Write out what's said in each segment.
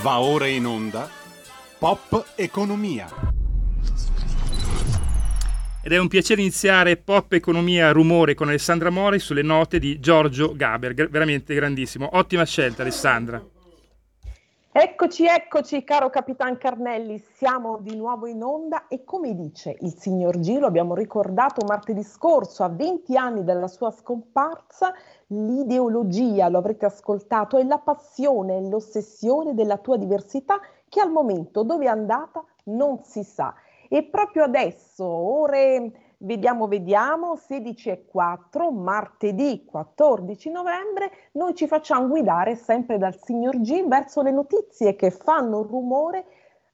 Va ora in onda Pop Economia. Ed è un piacere iniziare Pop Economia Rumore con Alessandra Mori sulle note di Giorgio Gaber, veramente grandissimo. Ottima scelta Alessandra. Eccoci, eccoci, caro Capitan Carnelli, siamo di nuovo in onda e come dice il signor G, lo abbiamo ricordato martedì scorso, a 20 anni dalla sua scomparsa, l'ideologia, lo avrete ascoltato, è la passione, l'ossessione della tua diversità che al momento dove è andata non si sa. E proprio adesso, ore Vediamo, vediamo, 16 e 4, martedì 14 novembre, noi ci facciamo guidare sempre dal signor G verso le notizie che fanno rumore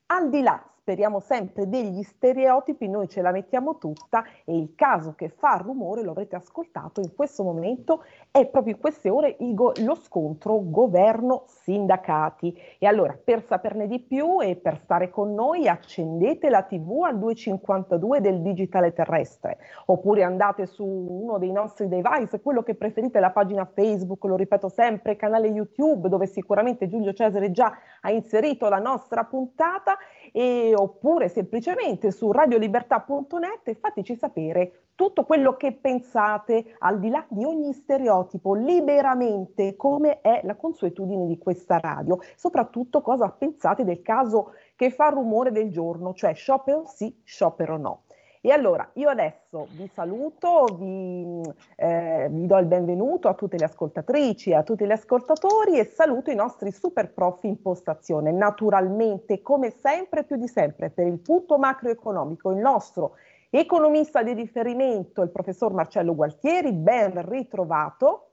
al di là speriamo sempre degli stereotipi, noi ce la mettiamo tutta e il caso che fa rumore, lo avrete ascoltato in questo momento, è proprio in queste ore go- lo scontro governo-sindacati. E allora, per saperne di più e per stare con noi, accendete la TV al 252 del digitale terrestre, oppure andate su uno dei nostri device, quello che preferite, la pagina Facebook, lo ripeto sempre, canale YouTube, dove sicuramente Giulio Cesare già ha inserito la nostra puntata e, oppure semplicemente su radiolibertà.net e fateci sapere tutto quello che pensate al di là di ogni stereotipo liberamente come è la consuetudine di questa radio, soprattutto cosa pensate del caso che fa rumore del giorno, cioè sciopero sì, sciopero no. E allora io adesso vi saluto, vi, eh, vi, do il benvenuto a tutte le ascoltatrici, a tutti gli ascoltatori e saluto i nostri super prof in postazione. Naturalmente, come sempre, più di sempre, per il punto macroeconomico, il nostro economista di riferimento, il professor Marcello Gualtieri, ben ritrovato.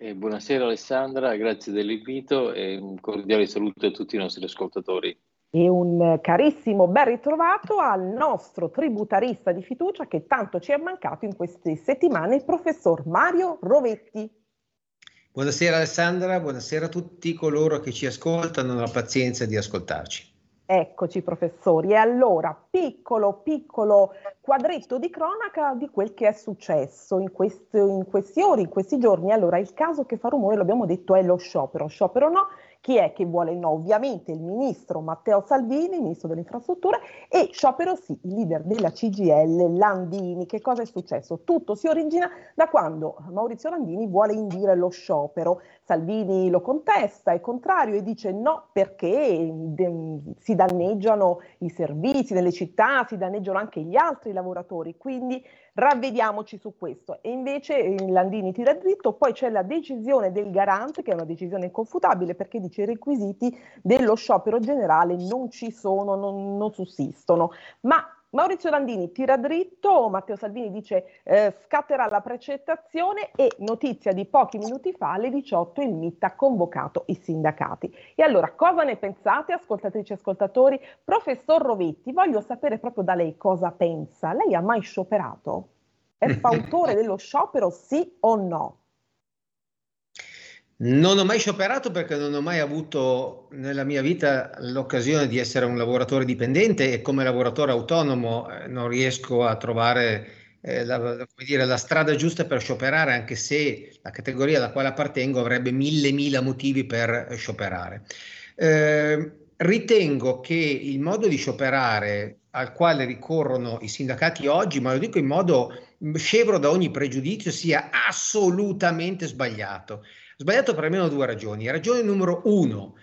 Eh, buonasera Alessandra, grazie dell'invito e un cordiale saluto a tutti i nostri ascoltatori e un carissimo ben ritrovato al nostro tributarista di fiducia che tanto ci è mancato in queste settimane, il professor Mario Rovetti. Buonasera Alessandra, buonasera a tutti coloro che ci ascoltano, hanno la pazienza di ascoltarci. Eccoci professori, e allora piccolo piccolo quadretto di cronaca di quel che è successo in, questi, in questi ore, in questi giorni. Allora il caso che fa rumore, l'abbiamo detto, è lo sciopero, sciopero no, chi è che vuole no? Ovviamente il ministro Matteo Salvini, ministro delle infrastrutture, e sciopero sì, il leader della CGL, Landini. Che cosa è successo? Tutto si origina da quando Maurizio Landini vuole indire lo sciopero. Salvini lo contesta, è contrario e dice no perché si danneggiano i servizi nelle città, si danneggiano anche gli altri lavoratori. Quindi Ravvediamoci su questo. E invece eh, Landini tira dritto, poi c'è la decisione del garante, che è una decisione inconfutabile perché dice i requisiti dello sciopero generale non ci sono, non, non sussistono. Ma Maurizio Landini tira dritto, Matteo Salvini dice eh, scatterà la precettazione e notizia di pochi minuti fa alle 18 il MIT ha convocato i sindacati. E allora cosa ne pensate ascoltatrici e ascoltatori? Professor Rovetti, voglio sapere proprio da lei cosa pensa. Lei ha mai scioperato? È fautore dello sciopero sì o no? Non ho mai scioperato perché non ho mai avuto nella mia vita l'occasione di essere un lavoratore dipendente e come lavoratore autonomo eh, non riesco a trovare eh, la, dire, la, strada giusta per scioperare, anche se la categoria alla quale appartengo avrebbe mille mila motivi per scioperare. Eh, ritengo che il modo di scioperare al quale ricorrono i sindacati oggi, ma lo dico in modo scevro da ogni pregiudizio, sia assolutamente sbagliato Sbagliato per almeno due ragioni. Ragione numero uno,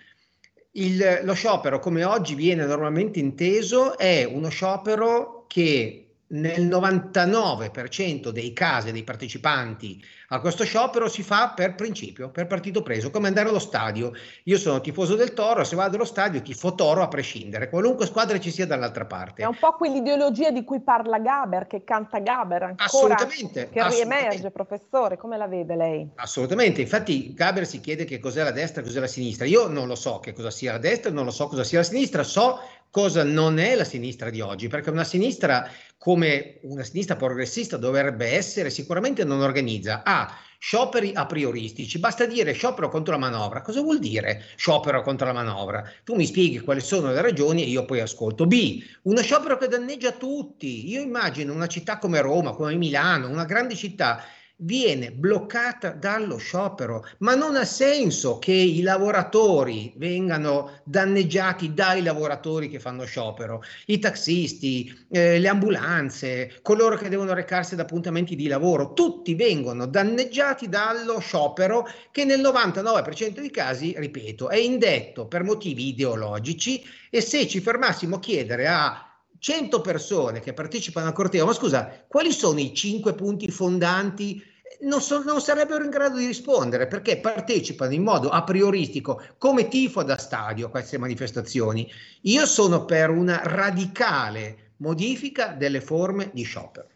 il, lo sciopero come oggi viene normalmente inteso è uno sciopero che nel 99% dei casi dei partecipanti a questo sciopero si fa per principio, per partito preso, come andare allo stadio. Io sono tifoso del Toro, se vado allo stadio tifo Toro a prescindere, qualunque squadra ci sia dall'altra parte. È un po' quell'ideologia di cui parla Gaber, che canta Gaber ancora, assolutamente, che riemerge, professore, come la vede lei? Assolutamente, infatti Gaber si chiede che cos'è la destra e cos'è la sinistra. Io non lo so che cosa sia la destra, non lo so cosa sia la sinistra, so cosa non è la sinistra di oggi, perché una sinistra come una sinistra progressista dovrebbe essere sicuramente non organizza A. Scioperi a prioristici, basta dire sciopero contro la manovra. Cosa vuol dire sciopero contro la manovra? Tu mi spieghi quali sono le ragioni e io poi ascolto. B. Uno sciopero che danneggia tutti. Io immagino una città come Roma, come Milano, una grande città viene bloccata dallo sciopero, ma non ha senso che i lavoratori vengano danneggiati dai lavoratori che fanno sciopero, i taxisti, eh, le ambulanze, coloro che devono recarsi ad appuntamenti di lavoro, tutti vengono danneggiati dallo sciopero che nel 99% dei casi, ripeto, è indetto per motivi ideologici e se ci fermassimo a chiedere a 100 persone che partecipano al corteo, ma scusa, quali sono i cinque punti fondanti non, so, non, sarebbero in grado di rispondere perché partecipano in modo a prioristico come tifo da stadio a queste manifestazioni. Io sono per una radicale modifica delle forme di sciopero.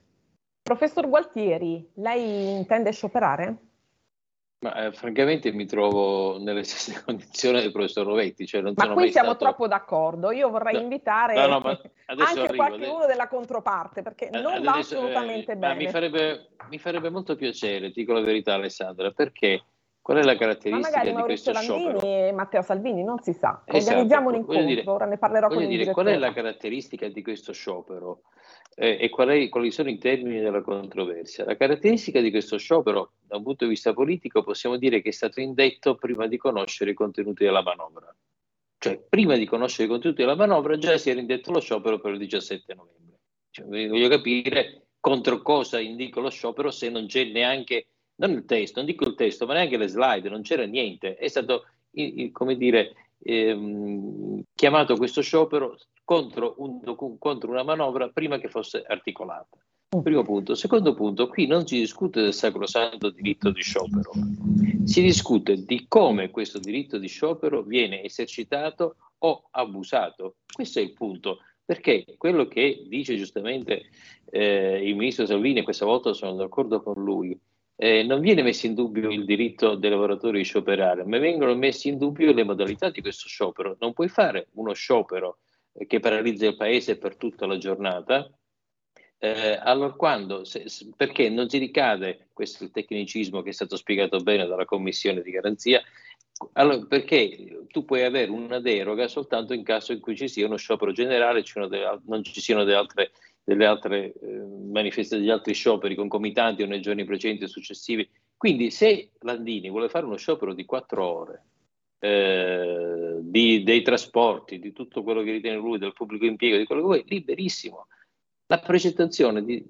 Professor Gualtieri, lei intende scioperare? Ma eh, francamente mi trovo nelle stesse condizioni del professor Rovetti. Cioè ma qui siamo stato... troppo d'accordo. Io vorrei no, invitare no, no, anche arrivo, qualcuno adesso... della controparte perché non adesso, va eh, assolutamente eh, bene. Mi farebbe, mi farebbe, molto piacere, dico la verità Alessandra, perché qual è la caratteristica di questo Landini sciopero? e Matteo Salvini, non si sa. Esatto, Organizziamo un incontro, dire, ora ne parlerò con dire, Qual è la caratteristica di questo sciopero? eh, e quali, quali sono i termini della controversia. La caratteristica di questo sciopero, da un punto di vista politico, possiamo dire che è stato indetto prima di conoscere i contenuti della manovra. Cioè, prima di conoscere i contenuti della manovra già si era indetto lo sciopero per il 17 novembre. Cioè, voglio capire contro cosa indico lo sciopero se non c'è neanche, non il testo, non dico il testo, ma neanche le slide, non c'era niente. È stato, come dire, ehm, chiamato questo sciopero contro, un, contro una manovra prima che fosse articolata. Mm. Primo punto. Secondo punto, qui non si discute del sacrosanto diritto di sciopero, si discute di come questo diritto di sciopero viene esercitato o abusato. Questo è il punto, perché quello che dice giustamente eh, il ministro Salvini, e questa volta sono d'accordo con lui, eh, non viene messo in dubbio il diritto dei lavoratori di scioperare, ma vengono messe in dubbio le modalità di questo sciopero. Non puoi fare uno sciopero che paralizza il paese per tutta la giornata, eh, allora quando, se, perché non si ricade, questo è il tecnicismo che è stato spiegato bene dalla commissione di garanzia, allora, perché tu puoi avere una deroga soltanto in caso in cui ci sia uno sciopero generale, delle, non ci siano delle altre, delle altre eh, manifestazioni, degli altri scioperi concomitanti o nei giorni precedenti o successivi. Quindi se Landini vuole fare uno sciopero di quattro ore eh, di, dei trasporti, di tutto quello che ritiene lui, del pubblico impiego, di quello che vuoi, liberissimo. La precettazione di,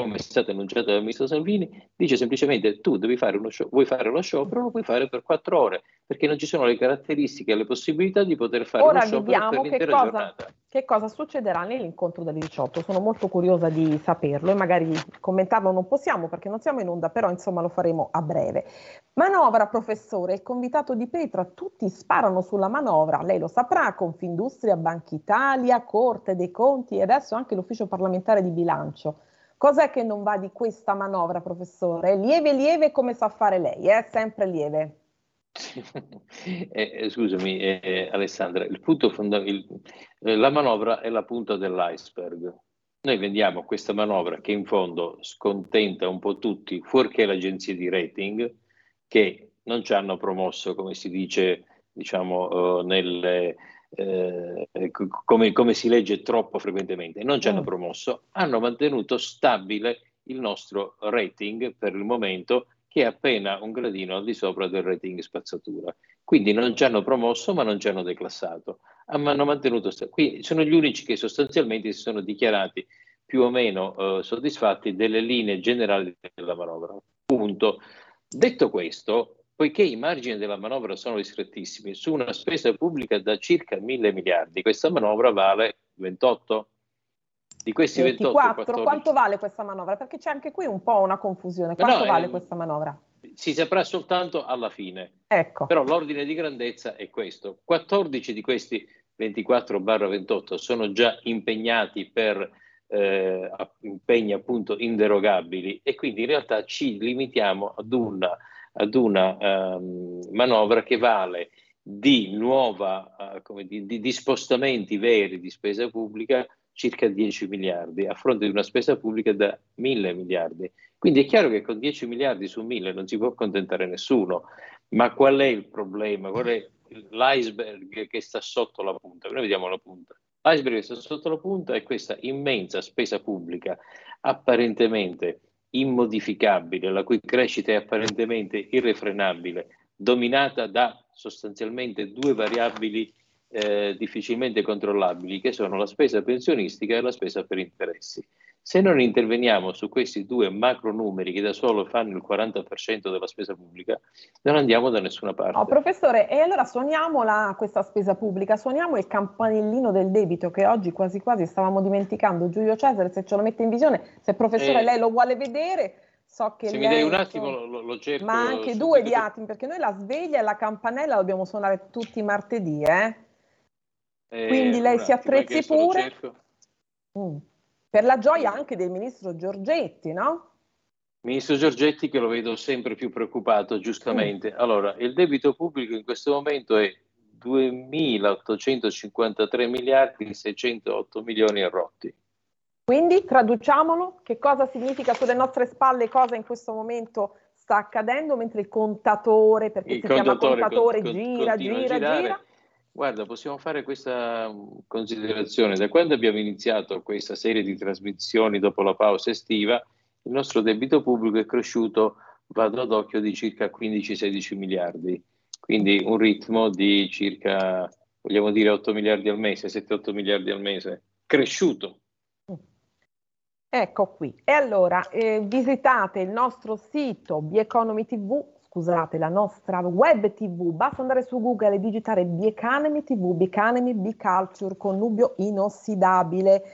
come è stato annunciato dal ministro Salvini, dice semplicemente tu devi fare uno show, vuoi fare lo sciopero, lo puoi fare per quattro ore, perché non ci sono le caratteristiche e le possibilità di poter fare Ora uno sciopero per l'intera che cosa, giornata. Che cosa succederà nell'incontro del 18? Sono molto curiosa di saperlo e magari commentarlo non possiamo perché non siamo in onda, però insomma lo faremo a breve. Manovra, professore, il convitato di Petra, tutti sparano sulla manovra, lei lo saprà, Confindustria, Banca Italia, Corte dei Conti e adesso anche l'Ufficio parlamentare di bilancio. Cos'è che non va di questa manovra, professore? Lieve, lieve come sa fare lei, eh? sempre lieve. Eh, eh, scusami eh, Alessandra, il punto fondamentale, eh, la manovra è la punta dell'iceberg. Noi vendiamo questa manovra che in fondo scontenta un po' tutti, fuorché le agenzie di rating, che non ci hanno promosso, come si dice, diciamo, uh, nelle, eh, come, come, si legge troppo frequentemente, non ci hanno mm. promosso, hanno mantenuto stabile il nostro rating per il momento che è appena un gradino al di sopra del rating spazzatura. Quindi non ci hanno promosso ma non ci hanno declassato, hanno mantenuto qui sono gli unici che sostanzialmente si sono dichiarati più o meno eh, soddisfatti delle linee generali della manovra. Punto. Detto questo, poiché i margini della manovra sono ristrettissimi, su una spesa pubblica da circa mille miliardi, questa manovra vale 28? Di questi 24, 28, 14... quanto vale questa manovra? Perché c'è anche qui un po' una confusione. Quanto no, vale eh, questa manovra? Si saprà soltanto alla fine. Ecco. Però l'ordine di grandezza è questo. 14 di questi 24-28 sono già impegnati per eh, impegni appunto inderogabili e quindi in realtà ci limitiamo ad una ad una um, manovra che vale di nuova, uh, di, di, di, spostamenti veri di spesa pubblica circa 10 miliardi, a fronte di una spesa pubblica da 1000 miliardi. Quindi è chiaro che con 10 miliardi su 1000 non si può accontentare nessuno, ma qual è il problema? Qual è l'iceberg che sta sotto la punta? Noi vediamo la punta. L'iceberg che sta sotto la punta è questa immensa spesa pubblica apparentemente immodificabile, la cui crescita è apparentemente irrefrenabile, dominata da sostanzialmente due variabili eh, difficilmente controllabili, che sono la spesa pensionistica e la spesa per interessi. Se non interveniamo su questi due macro numeri che da solo fanno il 40% della spesa pubblica, non andiamo da nessuna parte. Oh, professore, e allora suoniamola questa spesa pubblica, suoniamo il campanellino del debito che oggi quasi quasi stavamo dimenticando. Giulio Cesare, se ce lo mette in visione, se professore eh, lei lo vuole vedere, so che se lei, mi dai un attimo lo, lo cerco. Ma anche due di attimi, perché noi la sveglia e la campanella dobbiamo suonare tutti i martedì, eh? eh Quindi lei si attrezzi pure. Mm per la gioia anche del ministro Giorgetti, no? Ministro Giorgetti che lo vedo sempre più preoccupato, giustamente. Mm. Allora, il debito pubblico in questo momento è 2.853 miliardi e 608 milioni e rotti. Quindi traduciamolo, che cosa significa sulle nostre spalle, cosa in questo momento sta accadendo mentre il contatore, perché il si chiama contatore, con, gira, gira, gira Guarda, possiamo fare questa mm, considerazione. Da quando abbiamo iniziato questa serie di trasmissioni dopo la pausa estiva, il nostro debito pubblico è cresciuto, vado ad occhio, di circa 15-16 miliardi, quindi un ritmo di circa, vogliamo dire, 8 miliardi al mese, 7-8 miliardi al mese, cresciuto. Ecco qui. E allora eh, visitate il nostro sito Bieconomy TV scusate, la nostra web tv, basta andare su Google e digitare Biecanemy TV, Biecanemy B-Culture, connubio inossidabile.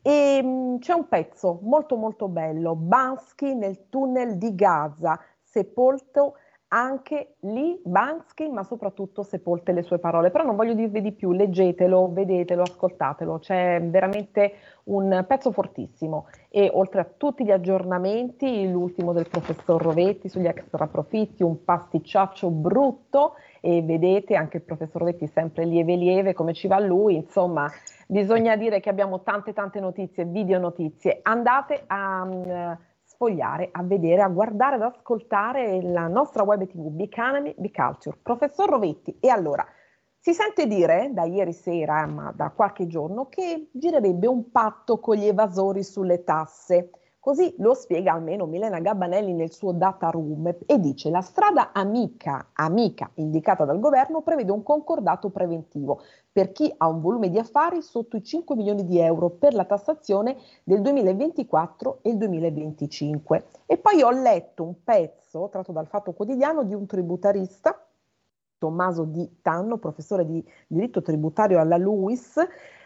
E mh, mm, c'è un pezzo molto molto bello, Bansky nel tunnel di Gaza, sepolto anche lì Bansky, ma soprattutto sepolte le sue parole. Però non voglio dirvi di più, leggetelo, vedetelo, ascoltatelo, c'è veramente un pezzo fortissimo. E oltre a tutti gli aggiornamenti, l'ultimo del professor Rovetti sugli extra profitti, un pasticciaccio brutto e vedete anche il professor Rovetti sempre lieve lieve come ci va lui, insomma bisogna dire che abbiamo tante tante notizie, video notizie, andate a... Um, sfogliare, a vedere, a guardare, ad ascoltare la nostra web tv Bicanemy Biculture. Professor Rovetti, e allora si sente dire da ieri sera, ma da qualche giorno, che girerebbe un patto con gli evasori sulle tasse. Così lo spiega almeno Milena Gabbanelli nel suo data room e dice la strada amica, amica indicata dal governo prevede un concordato preventivo per chi ha un volume di affari sotto i 5 milioni di euro per la tassazione del 2024 e il 2025. E poi ho letto un pezzo tratto dal Fatto Quotidiano di un tributarista, Tommaso Di Tanno, professore di diritto tributario alla LUIS,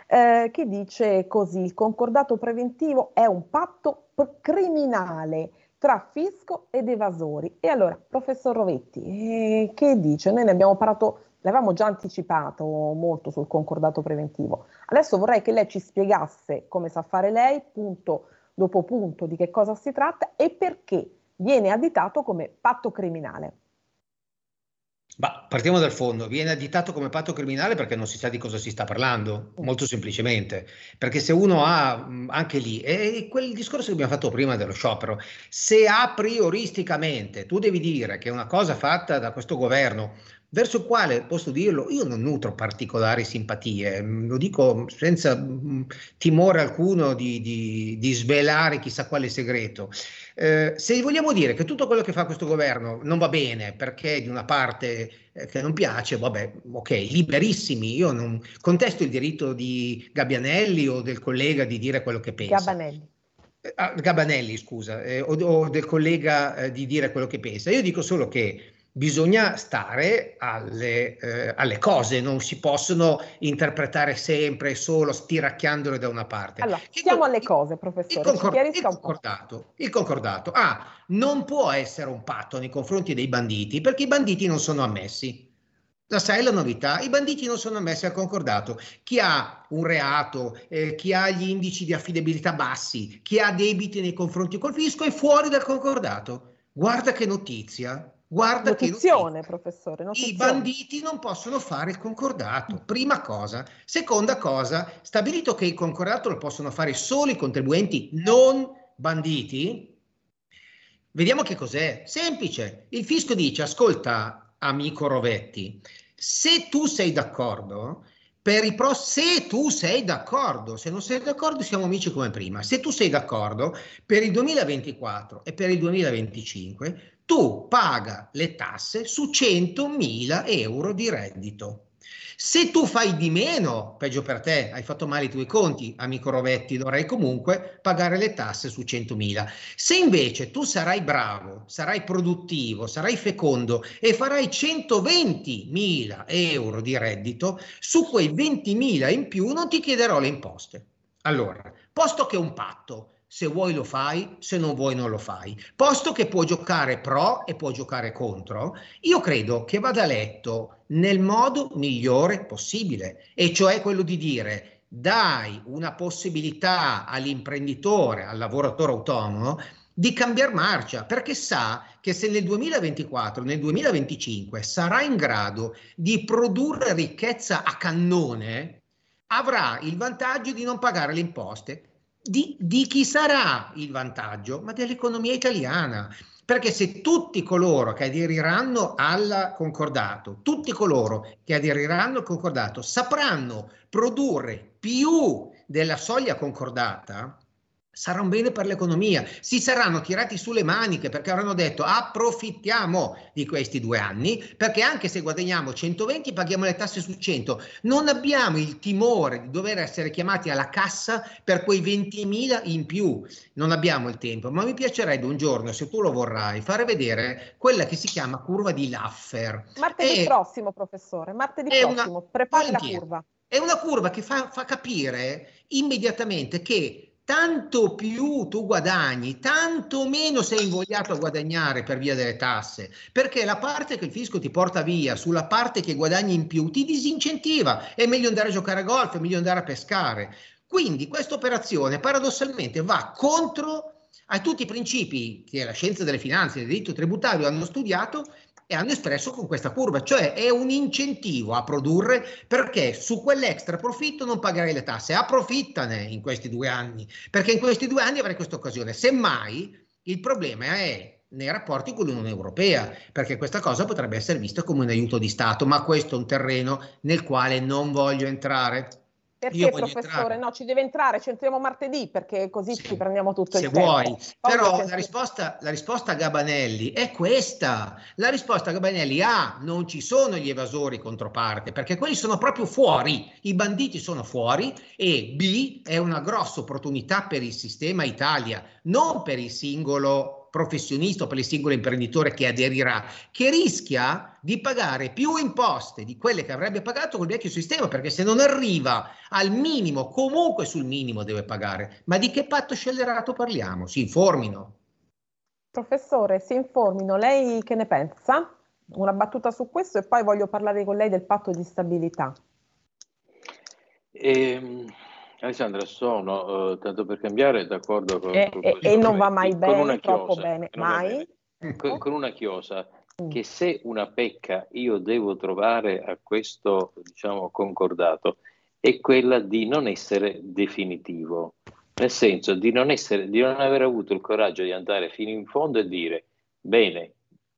eh, che dice così, il concordato preventivo è un patto criminale tra fisco ed evasori. E allora, professor Rovetti, eh, che dice? Noi ne abbiamo parlato L'avevamo già anticipato molto sul concordato preventivo. Adesso vorrei che lei ci spiegasse come sa fare lei, punto dopo punto, di che cosa si tratta e perché viene additato come patto criminale. Ma partiamo dal fondo, viene additato come patto criminale perché non si sa di cosa si sta parlando, molto semplicemente, perché se uno ha anche lì, è quel discorso che abbiamo fatto prima dello sciopero, se a prioristicamente tu devi dire che una cosa fatta da questo governo verso il quale, posso dirlo, io non nutro particolari simpatie, mm, lo dico senza mm, timore alcuno di, di, di svelare chissà quale segreto. Eh, se vogliamo dire che tutto quello che fa questo governo non va bene perché di una parte eh, che non piace, vabbè, ok, liberissimi, io non contesto il diritto di Gabbianelli o del collega di dire quello che pensa. Gabbanelli. Eh, ah, Gabanelli, scusa, eh, o, o, del collega eh, di dire quello che pensa. Io dico solo che bisogna stare alle, eh, alle, cose, non si possono interpretare sempre solo stiracchiandole da una parte. Allora, stiamo alle cose, professore. Il, concor- il, concordato, il concordato ah, non può essere un patto nei confronti dei banditi perché i banditi non sono ammessi. La sai la novità? I banditi non sono ammessi al concordato. Chi ha un reato, eh, chi ha gli indici di affidabilità bassi, chi ha debiti nei confronti col fisco è fuori dal concordato. Guarda che notizia. Guarda notizione, che professore. Notizione. I banditi non possono fare il concordato, prima cosa. Seconda cosa, stabilito che il concordato lo possono fare solo i contribuenti non banditi, vediamo che cos'è. Semplice. Il fisco dice, ascolta, amico Rovetti, se tu sei d'accordo, per i pro se tu sei d'accordo, se non sei d'accordo siamo amici come prima. Se tu sei d'accordo per il 2024 e per il 2025 tu paga le tasse su 100.000 euro di reddito. Se tu fai di meno, peggio per te, hai fatto male i tuoi conti, amico Rovetti, dovrai comunque pagare le tasse su 100.000. Se invece tu sarai bravo, sarai produttivo, sarai fecondo e farai 120.000 euro di reddito, su quei 20.000 in più non ti chiederò le imposte. Allora, posto che è un patto, se vuoi lo fai, se non vuoi non lo fai. Posto che può giocare pro e può giocare contro, io credo che vada letto nel modo migliore possibile, e cioè quello di dire dai una possibilità all'imprenditore, al lavoratore autonomo, di cambiare marcia, perché sa che se nel 2024, nel 2025 sarà in grado di produrre ricchezza a cannone, avrà il vantaggio di non pagare le imposte di, di chi sarà il vantaggio? Ma dell'economia italiana. Perché se tutti coloro che aderiranno al concordato, tutti coloro che aderiranno al concordato sapranno produrre più della soglia concordata, sarà un bene per l'economia. Si saranno tirati sulle maniche perché avranno detto approfittiamo di questi due anni perché anche se guadagniamo 120 paghiamo le tasse su 100. Non abbiamo il timore di dover essere chiamati alla cassa per quei 20.000 in più. Non abbiamo il tempo, ma mi piacerebbe un giorno, se tu lo vorrai, fare vedere quella che si chiama curva di Laffer. Martedì è, prossimo, professore, martedì prossimo, una, prepari la curva. È una curva che fa, fa capire immediatamente che tanto più tu guadagni, tanto meno sei invogliato a guadagnare per via delle tasse, perché la parte che il fisco ti porta via sulla parte che guadagni in più ti disincentiva. È meglio andare a giocare a golf, è meglio andare a pescare. Quindi questa operazione paradossalmente va contro a tutti i principi che la scienza delle finanze e del diritto tributario hanno studiato e hanno espresso con questa curva, cioè è un incentivo a produrre perché su quell'extra profitto non pagherai le tasse, approfittane in questi due anni, perché in questi due anni avrai questa occasione. Semmai il problema è nei rapporti con l'Unione Europea, perché questa cosa potrebbe essere vista come un aiuto di Stato, ma questo è un terreno nel quale non voglio entrare. Perché professore? Entrare. No, ci deve entrare, ci entriamo martedì perché così sì, ci prendiamo tutto il tempo. Se vuoi, però la risposta, la risposta, a Gabanelli è questa. La risposta a Gabanelli A, non ci sono gli evasori controparte perché quelli sono proprio fuori, i banditi sono fuori e B è una grossa opportunità per il sistema Italia, non per il singolo professionista o per il singolo imprenditore che aderirà, che rischia di pagare più imposte di quelle che avrebbe pagato col vecchio sistema, perché se non arriva al minimo, comunque sul minimo deve pagare. Ma di che patto scellerato parliamo? Si informino. Professore, si informino. Lei che ne pensa? Una battuta su questo e poi voglio parlare con lei del patto di stabilità. Ehm Alessandra, sono, uh, tanto per cambiare, d'accordo con... E, con, e non va mai bene, troppo chiosa, bene, mai? Bene. Con, con, una chiosa, mm. che se una pecca io devo trovare a questo, diciamo, concordato, è quella di non essere definitivo, nel senso di non, essere, di non aver avuto il coraggio di andare fino in fondo e dire, bene,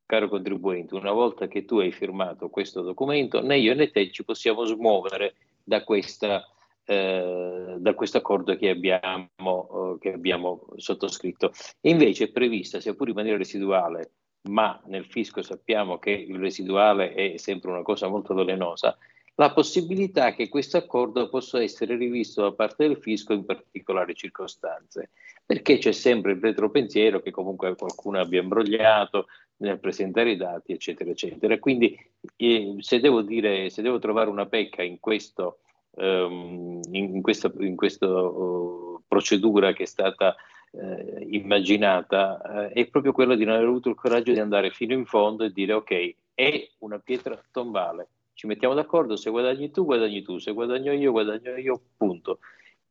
caro contribuente, una volta che tu hai firmato questo documento, né io né te ci possiamo smuovere da questa eh, da questo accordo che abbiamo, eh, che abbiamo sottoscritto. E invece è prevista, sia pure in maniera residuale, ma nel fisco sappiamo che il residuale è sempre una cosa molto velenosa, la possibilità che questo accordo possa essere rivisto da parte del fisco in particolari circostanze, perché c'è sempre il retropensiero che comunque qualcuno abbia imbrogliato nel presentare i dati, eccetera, eccetera. Quindi eh, se, devo dire, se devo trovare una pecca in questo um, in, questa, in questa uh, procedura che è stata uh, immaginata uh, è proprio quello di non aver avuto il coraggio di andare fino in fondo e dire ok, è una pietra tombale, ci mettiamo d'accordo, se guadagni tu, guadagni tu, se guadagno io, guadagno io, punto.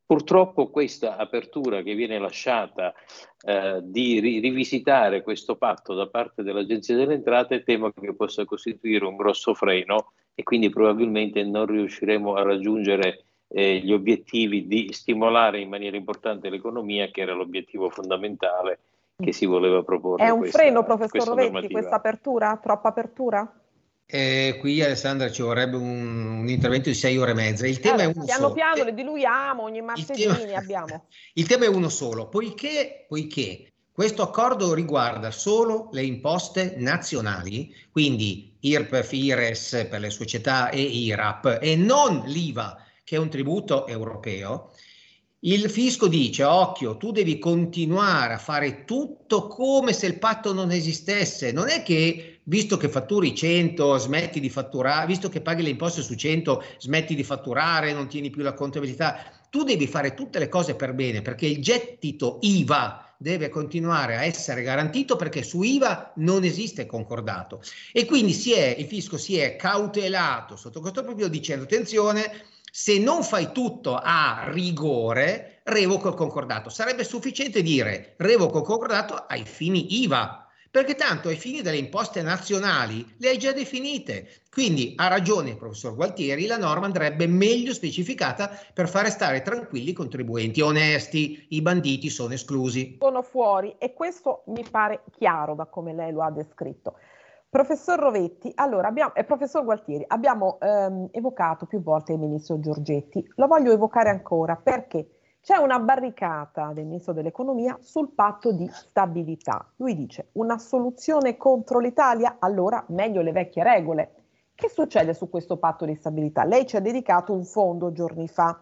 Purtroppo questa apertura che viene lasciata eh, di ri- rivisitare questo patto da parte dell'Agenzia delle Entrate temo che possa costituire un grosso freno e quindi probabilmente non riusciremo a raggiungere eh, gli obiettivi di stimolare in maniera importante l'economia, che era l'obiettivo fondamentale che si voleva proporre. È un questa, freno, professor Rovetti, questa apertura? Troppa apertura? Eh, qui Alessandra ci vorrebbe un, un, intervento di sei ore e mezza. Il tema allora, è uno piano solo. piano le diluiamo ogni martedì abbiamo. Il tema è uno solo, poiché, poiché questo accordo riguarda solo le imposte nazionali, quindi IRPEF, IRES per le società e IRAP, e non l'IVA, che è un tributo europeo. Il fisco dice, occhio, tu devi continuare a fare tutto come se il patto non esistesse. Non è che visto che fatturi 100 smetti di fatturare, visto che paghi le imposte su 100 smetti di fatturare, non tieni più la contabilità. Tu devi fare tutte le cose per bene perché il gettito IVA deve continuare a essere garantito perché su IVA non esiste concordato. E quindi è, il fisco si è cautelato sotto questo profilo dicendo attenzione se non fai tutto a rigore revoco il concordato. Sarebbe sufficiente dire revoco il concordato ai fini IVA perché tanto ai fini delle imposte nazionali le hai già definite. Quindi ha ragione il professor Gualtieri, la norma andrebbe meglio specificata per fare stare tranquilli i contribuenti onesti, i banditi sono esclusi. Sono fuori e questo mi pare chiaro da come lei lo ha descritto. Professor Rovetti, allora abbiamo, eh, professor Gualtieri, abbiamo ehm, evocato più volte il ministro Giorgetti, lo voglio evocare ancora perché c'è una barricata del ministro dell'economia sul patto di stabilità. Lui dice una soluzione contro l'Italia, allora meglio le vecchie regole. Che succede su questo patto di stabilità? Lei ci ha dedicato un fondo giorni fa.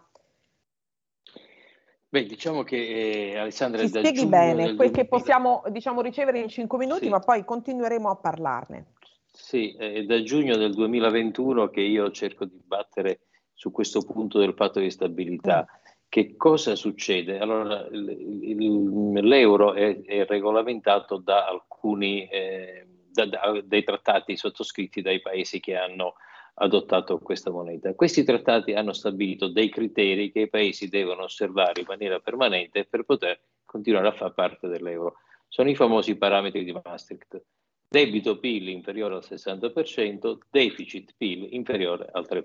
Beh, diciamo che eh, Alessandra... Ci spieghi bene, quel che possiamo diciamo, ricevere in cinque minuti, sì. ma poi continueremo a parlarne. Sì, è da giugno del 2021 che io cerco di battere su questo punto del patto di stabilità. Mm che cosa succede? Allora, l'euro è, è regolamentato da alcuni eh, da, da, dei trattati sottoscritti dai paesi che hanno adottato questa moneta. Questi trattati hanno stabilito dei criteri che i paesi devono osservare in maniera permanente per poter continuare a far parte dell'euro. Sono i famosi parametri di Maastricht. Debito PIL inferiore al 60%, deficit PIL inferiore al 3%.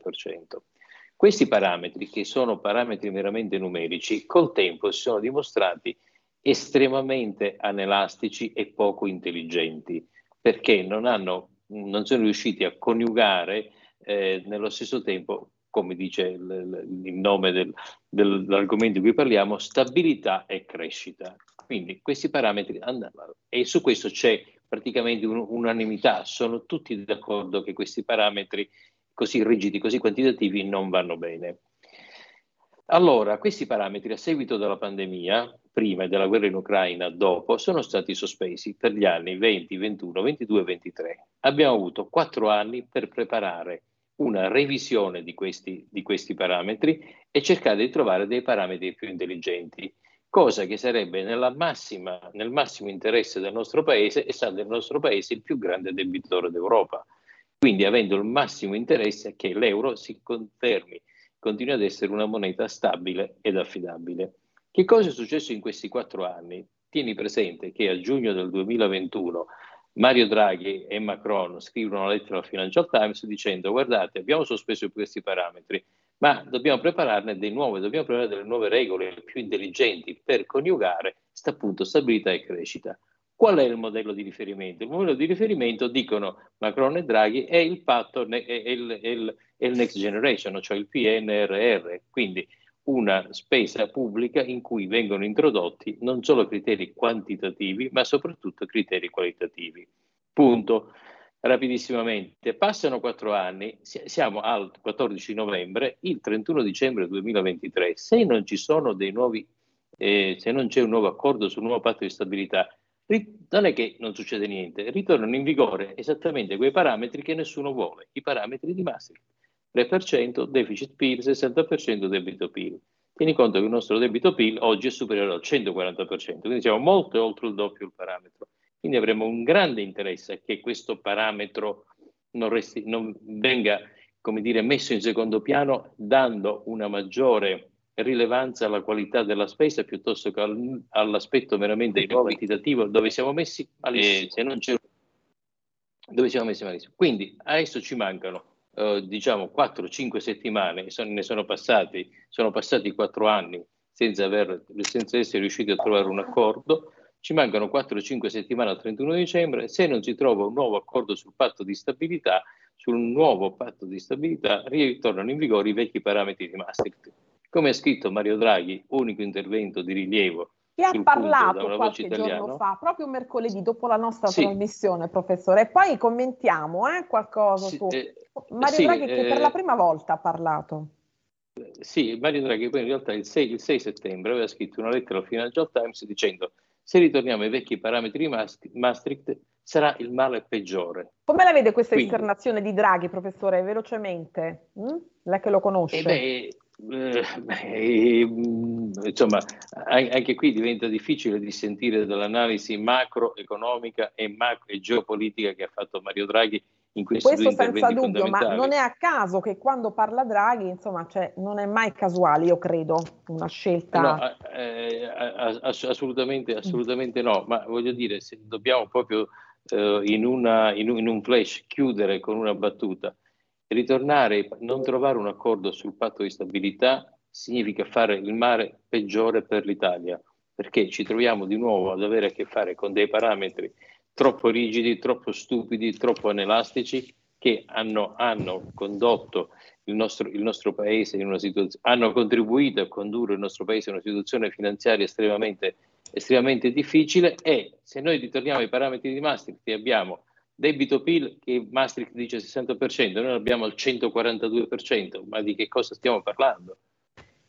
Questi parametri, che sono parametri meramente numerici, col tempo si sono dimostrati estremamente anelastici e poco intelligenti, perché non, hanno, non sono riusciti a coniugare eh, nello stesso tempo, come dice il, il nome del, dell'argomento di cui parliamo, stabilità e crescita. Quindi questi parametri andavano e su questo c'è praticamente un'unanimità, sono tutti d'accordo che questi parametri così rigidi, così quantitativi non vanno bene. Allora, questi parametri a seguito della pandemia, prima e della guerra in Ucraina, dopo, sono stati sospesi per gli anni 20, 21, 22 e 23. Abbiamo avuto quattro anni per preparare una revisione di questi, di questi parametri e cercare di trovare dei parametri più intelligenti, cosa che sarebbe massima, nel massimo interesse del nostro paese, essendo il nostro paese il più grande debitore d'Europa quindi avendo il massimo interesse che l'euro si confermi, continui ad essere una moneta stabile ed affidabile. Che cosa è successo in questi quattro anni? Tieni presente che a giugno del 2021 Mario Draghi e Macron scrivono una lettera al Financial Times dicendo guardate abbiamo sospeso questi parametri ma dobbiamo prepararne dei nuovi, dobbiamo preparare delle nuove regole più intelligenti per coniugare appunto stabilità e crescita. Qual è il modello di riferimento? Il modello di riferimento, dicono Macron e Draghi, è il patto, è il, è il, è il Next Generation, cioè il PNRR, quindi una spesa pubblica in cui vengono introdotti non solo criteri quantitativi, ma soprattutto criteri qualitativi. Punto. Rapidissimamente, passano quattro anni, siamo al 14 novembre, il 31 dicembre 2023, se non ci sono dei nuovi, eh, se non c'è un nuovo accordo sul nuovo patto di stabilità, non è che non succede niente, ritornano in vigore esattamente quei parametri che nessuno vuole, i parametri di Maastricht. 3% deficit PIL, 60% debito PIL. Tieni conto che il nostro debito PIL oggi è superiore al 140%, quindi siamo molto oltre il doppio il parametro. Quindi avremo un grande interesse che questo parametro non, resti, non venga dire, messo in secondo piano, dando una maggiore rilevanza alla qualità della spesa piuttosto che al, all'aspetto meramente quantitativo dove siamo messi malissimo. c'è dove siamo messi malissimo. Quindi adesso ci mancano eh, diciamo 4-5 settimane, ne sono passati, sono passati 4 anni senza, aver, senza essere riusciti a trovare un accordo. Ci mancano 4-5 settimane al 31 dicembre. Se non si trova un nuovo accordo sul patto di stabilità, sul nuovo patto di stabilità ritornano in vigore i vecchi parametri di Maastricht. Come ha scritto Mario Draghi, unico intervento di rilievo che ha parlato qualche giorno fa, proprio mercoledì dopo la nostra sì. trasmissione, professore. E poi commentiamo eh, qualcosa sì, su eh, Mario sì, Draghi che eh, per la prima volta ha parlato. Sì, Mario Draghi poi in realtà il 6, il 6 settembre aveva scritto una lettera al Financial Times dicendo se ritorniamo ai vecchi parametri di Maastricht sarà il male peggiore. Come la vede questa Quindi, esternazione di Draghi, professore, velocemente? Mm? Lei che lo conosce. Eh beh, eh, beh, mm, insomma, anche qui diventa difficile di sentire dall'analisi macroeconomica e, macro e geopolitica che ha fatto Mario Draghi in questi Questo senza dubbio, ma non è a caso che quando parla Draghi, insomma, cioè, non è mai casuale, io credo, una scelta. No, eh, ass- assolutamente, assolutamente no, ma voglio dire, se dobbiamo proprio eh, in, una, in, un, in un flash chiudere con una battuta, ritornare, non trovare un accordo sul patto di stabilità significa fare il mare peggiore per l'Italia, perché ci troviamo di nuovo ad avere a che fare con dei parametri troppo rigidi, troppo stupidi, troppo anelastici che hanno, hanno condotto il nostro, il nostro, paese in una situazione, hanno contribuito a condurre il nostro paese in una situazione finanziaria estremamente, estremamente difficile. E se noi ritorniamo ai parametri di Maastricht abbiamo Debito PIL che Maastricht dice 60%, noi abbiamo il 142%, ma di che cosa stiamo parlando?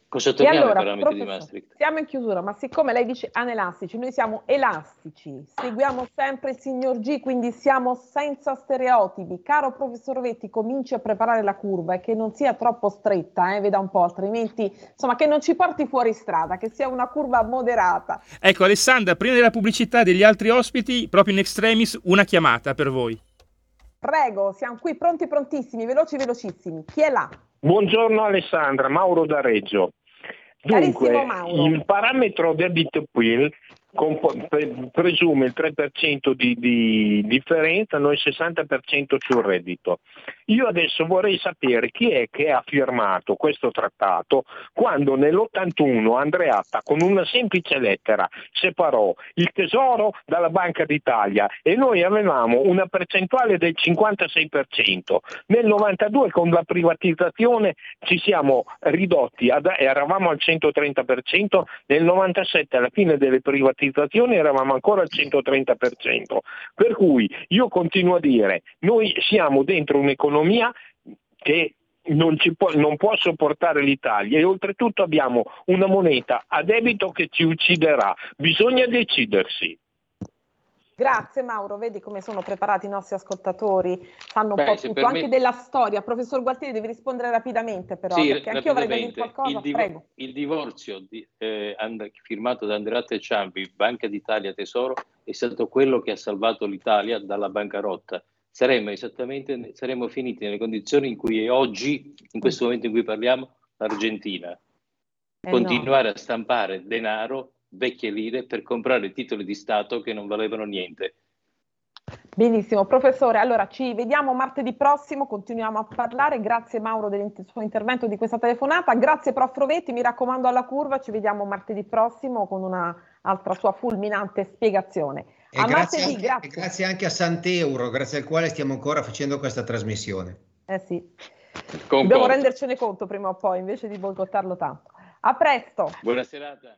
Cosa torniamo allora, ai parametri di Maastricht? Siamo in chiusura, ma siccome lei dice anelastici, noi siamo elastici, seguiamo sempre il signor G, quindi siamo senza stereotipi. Caro professor Vetti, cominci a preparare la curva e che non sia troppo stretta, eh, veda un po', altrimenti, insomma, che non ci porti fuori strada, che sia una curva moderata. Ecco, Alessandra, prima della pubblicità degli altri ospiti, proprio in extremis, una chiamata per voi. Prego, siamo qui pronti, prontissimi, veloci, velocissimi. Chi è là? Buongiorno Alessandra, Mauro da Reggio. Dunque, il parametro debito PIL presume il 3% di, di, differenza, noi il 60% sul reddito. Io adesso vorrei sapere chi è che ha firmato questo trattato quando nell'81 Andreatta con una semplice lettera separò il tesoro dalla Banca d'Italia e noi avevamo una percentuale del 56%. Nel 92 con la privatizzazione ci siamo ridotti, ad, eravamo al 130%, nel 97 alla fine delle privatizzazioni privatizzazione eravamo ancora al 130%. Per cui io continuo a dire, noi siamo dentro un'economia che non, può, non, può, sopportare l'Italia e oltretutto abbiamo una moneta a debito che ci ucciderà. Bisogna decidersi. Grazie Mauro, vedi come sono preparati i nostri ascoltatori, sanno un Beh, po' tutto, anche me... della storia. Professor Gualtieri devi rispondere rapidamente però, sì, perché anche io avrei da dire qualcosa, il, div- il divorzio di, eh, and- firmato da Andreatta e Ciampi, Banca d'Italia Tesoro, è stato quello che ha salvato l'Italia dalla bancarotta. Saremmo esattamente, saremmo finiti nelle condizioni in cui è oggi, in questo momento in cui parliamo, l'Argentina. Eh Continuare no. a stampare denaro vecchie lire per comprare titoli di Stato che non valevano niente. Benissimo, professore. Allora ci vediamo martedì prossimo, continuiamo a parlare. Grazie Mauro del suo intervento di questa telefonata. Grazie prof Rovetti, mi raccomando alla curva, ci vediamo martedì prossimo con un'altra sua fulminante spiegazione. E grazie, martedì, anche, grazie. grazie anche a Sant'Euro, grazie al quale stiamo ancora facendo questa trasmissione. Eh sì. Dobbiamo rendercene conto prima o poi, invece di boicottarlo tanto. A presto. Buona serata.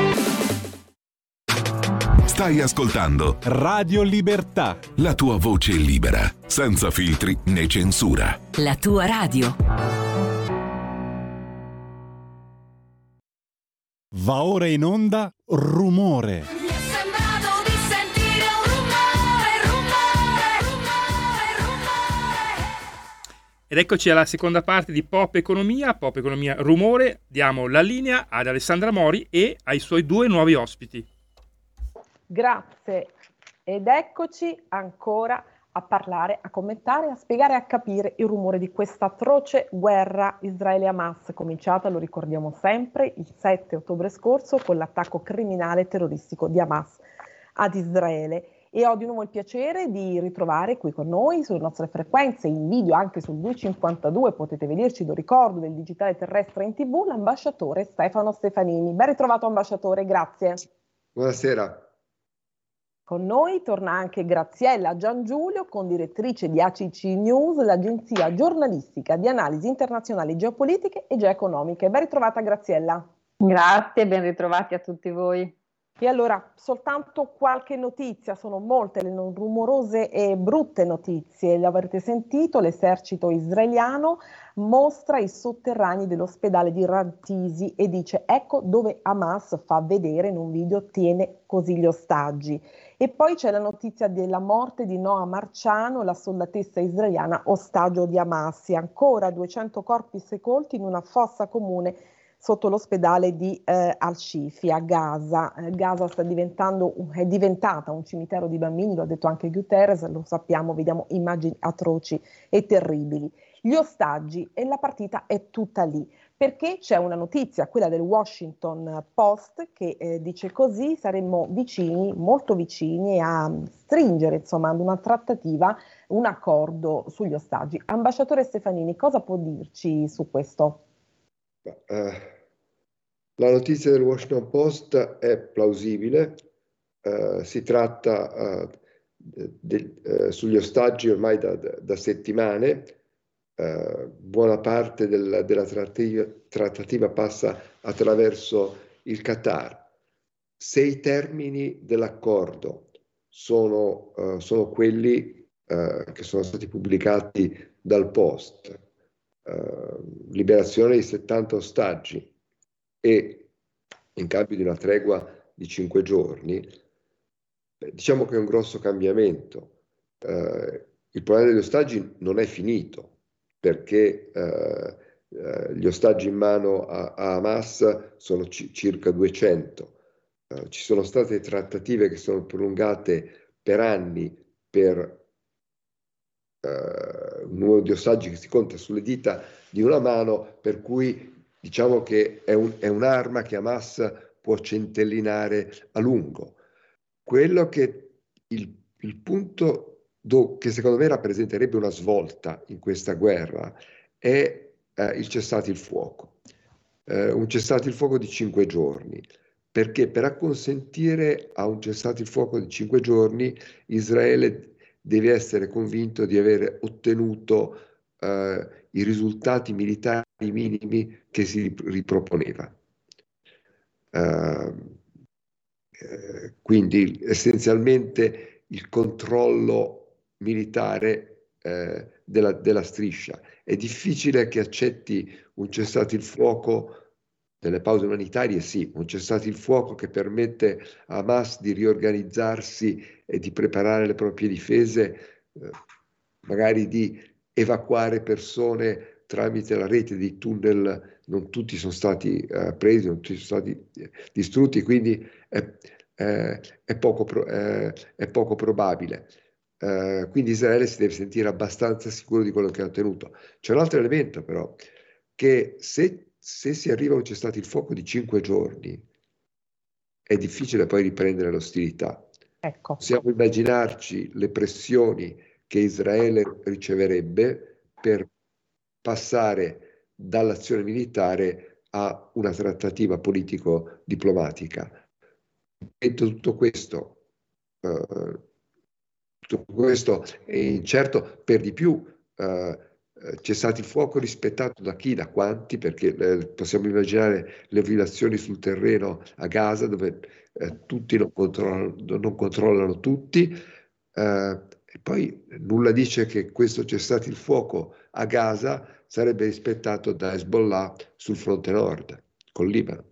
Stai ascoltando Radio Libertà. La tua voce libera, senza filtri né censura. La tua radio. Va ora in onda Rumore. Ed eccoci alla seconda parte di Pop Economia, Pop Economia Rumore. Diamo la linea ad Alessandra Mori e ai suoi due nuovi ospiti. Grazie. Ed eccoci ancora a parlare, a commentare, a spiegare a capire il rumore di questa atroce guerra Israele-Hamas, cominciata, lo ricordiamo sempre, il 7 ottobre scorso con l'attacco criminale terroristico di Hamas ad Israele. E ho di nuovo il piacere di ritrovare qui con noi sulle nostre frequenze, in video anche sul 252, potete vederci, lo ricordo, del digitale terrestre in tv, l'ambasciatore Stefano Stefanini. Ben ritrovato ambasciatore, grazie. Buonasera. Con noi torna anche Graziella Giangiulio, condirettrice di ACC News, l'agenzia giornalistica di analisi internazionali geopolitiche e geoeconomiche. Ben ritrovata Graziella. Grazie, ben ritrovati a tutti voi. E allora, soltanto qualche notizia, sono molte le rumorose e brutte notizie, le avrete sentito, l'esercito israeliano mostra i sotterranei dell'ospedale di Rantisi e dice ecco dove Hamas fa vedere in un video, tiene così gli ostaggi. E poi c'è la notizia della morte di Noah Marciano, la soldatessa israeliana ostaggio di Hamas, e ancora 200 corpi sepolti in una fossa comune sotto l'ospedale di eh, Al-Shifi a Gaza. Eh, Gaza diventando, è diventata un cimitero di bambini, lo ha detto anche Guterres, lo sappiamo, vediamo immagini atroci e terribili. Gli ostaggi e la partita è tutta lì, perché c'è una notizia, quella del Washington Post, che eh, dice così saremmo vicini, molto vicini a stringere insomma ad una trattativa, un accordo sugli ostaggi. Ambasciatore Stefanini, cosa può dirci su questo? Uh, la notizia del Washington Post è plausibile, uh, si tratta uh, de, sugli ostaggi ormai da, da settimane, buona parte del, della trattativa, trattativa passa attraverso il Qatar. Se i termini dell'accordo sono, sono quelli che sono stati pubblicati dal Post, eh, liberazione di 70 ostaggi e in cambio di una tregua di 5 giorni, diciamo che è un grosso cambiamento. Eh, il problema degli ostaggi non è finito perché eh, eh gli ostaggi in mano a, a Hamas sono c- circa 200. Eh, ci sono state trattative che sono prolungate per anni per eh, un numero di ostaggi che si conta sulle dita di una mano, per cui diciamo che è, un, è un'arma che Hamas può centellinare a lungo. Quello che il, il punto do, che secondo me rappresenterebbe una svolta in questa guerra è eh, il cessate il fuoco. Eh, un cessate il fuoco di cinque giorni perché per acconsentire a un cessate il fuoco di cinque giorni Israele deve essere convinto di aver ottenuto eh, i risultati militari minimi che si riproponeva. Uh, eh, quindi essenzialmente il controllo militare eh, della, della, striscia. È difficile che accetti un cessato il fuoco delle pause umanitarie, sì, un cessato il fuoco che permette a Hamas di riorganizzarsi e di preparare le proprie difese, eh, magari di evacuare persone tramite la rete di tunnel, non tutti sono stati eh, presi, non tutti sono stati eh, distrutti, quindi è, è, è, poco, pro, è poco, probabile. Uh, quindi Israele si deve sentire abbastanza sicuro di quello che ha ottenuto. C'è un altro elemento però, che se, se si arriva a un cessato il fuoco di cinque giorni, è difficile poi riprendere l'ostilità. Ecco. Possiamo immaginarci le pressioni che Israele riceverebbe per passare dall'azione militare a una trattativa politico-diplomatica. Detto tutto questo, eh, tutto questo è incerto per di più. Eh, c'è stato il fuoco rispettato da chi, da quanti, perché eh, possiamo immaginare le violazioni sul terreno a Gaza dove eh, tutti non controllano, non controllano tutti, eh, e poi nulla dice che questo cessato il fuoco a Gaza sarebbe rispettato da Hezbollah sul fronte nord, col Libano.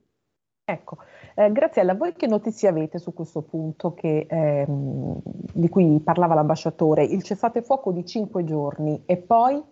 Ecco, eh, Graziella, voi che notizie avete su questo punto che, ehm, di cui parlava l'ambasciatore? Il cessate fuoco di cinque giorni e poi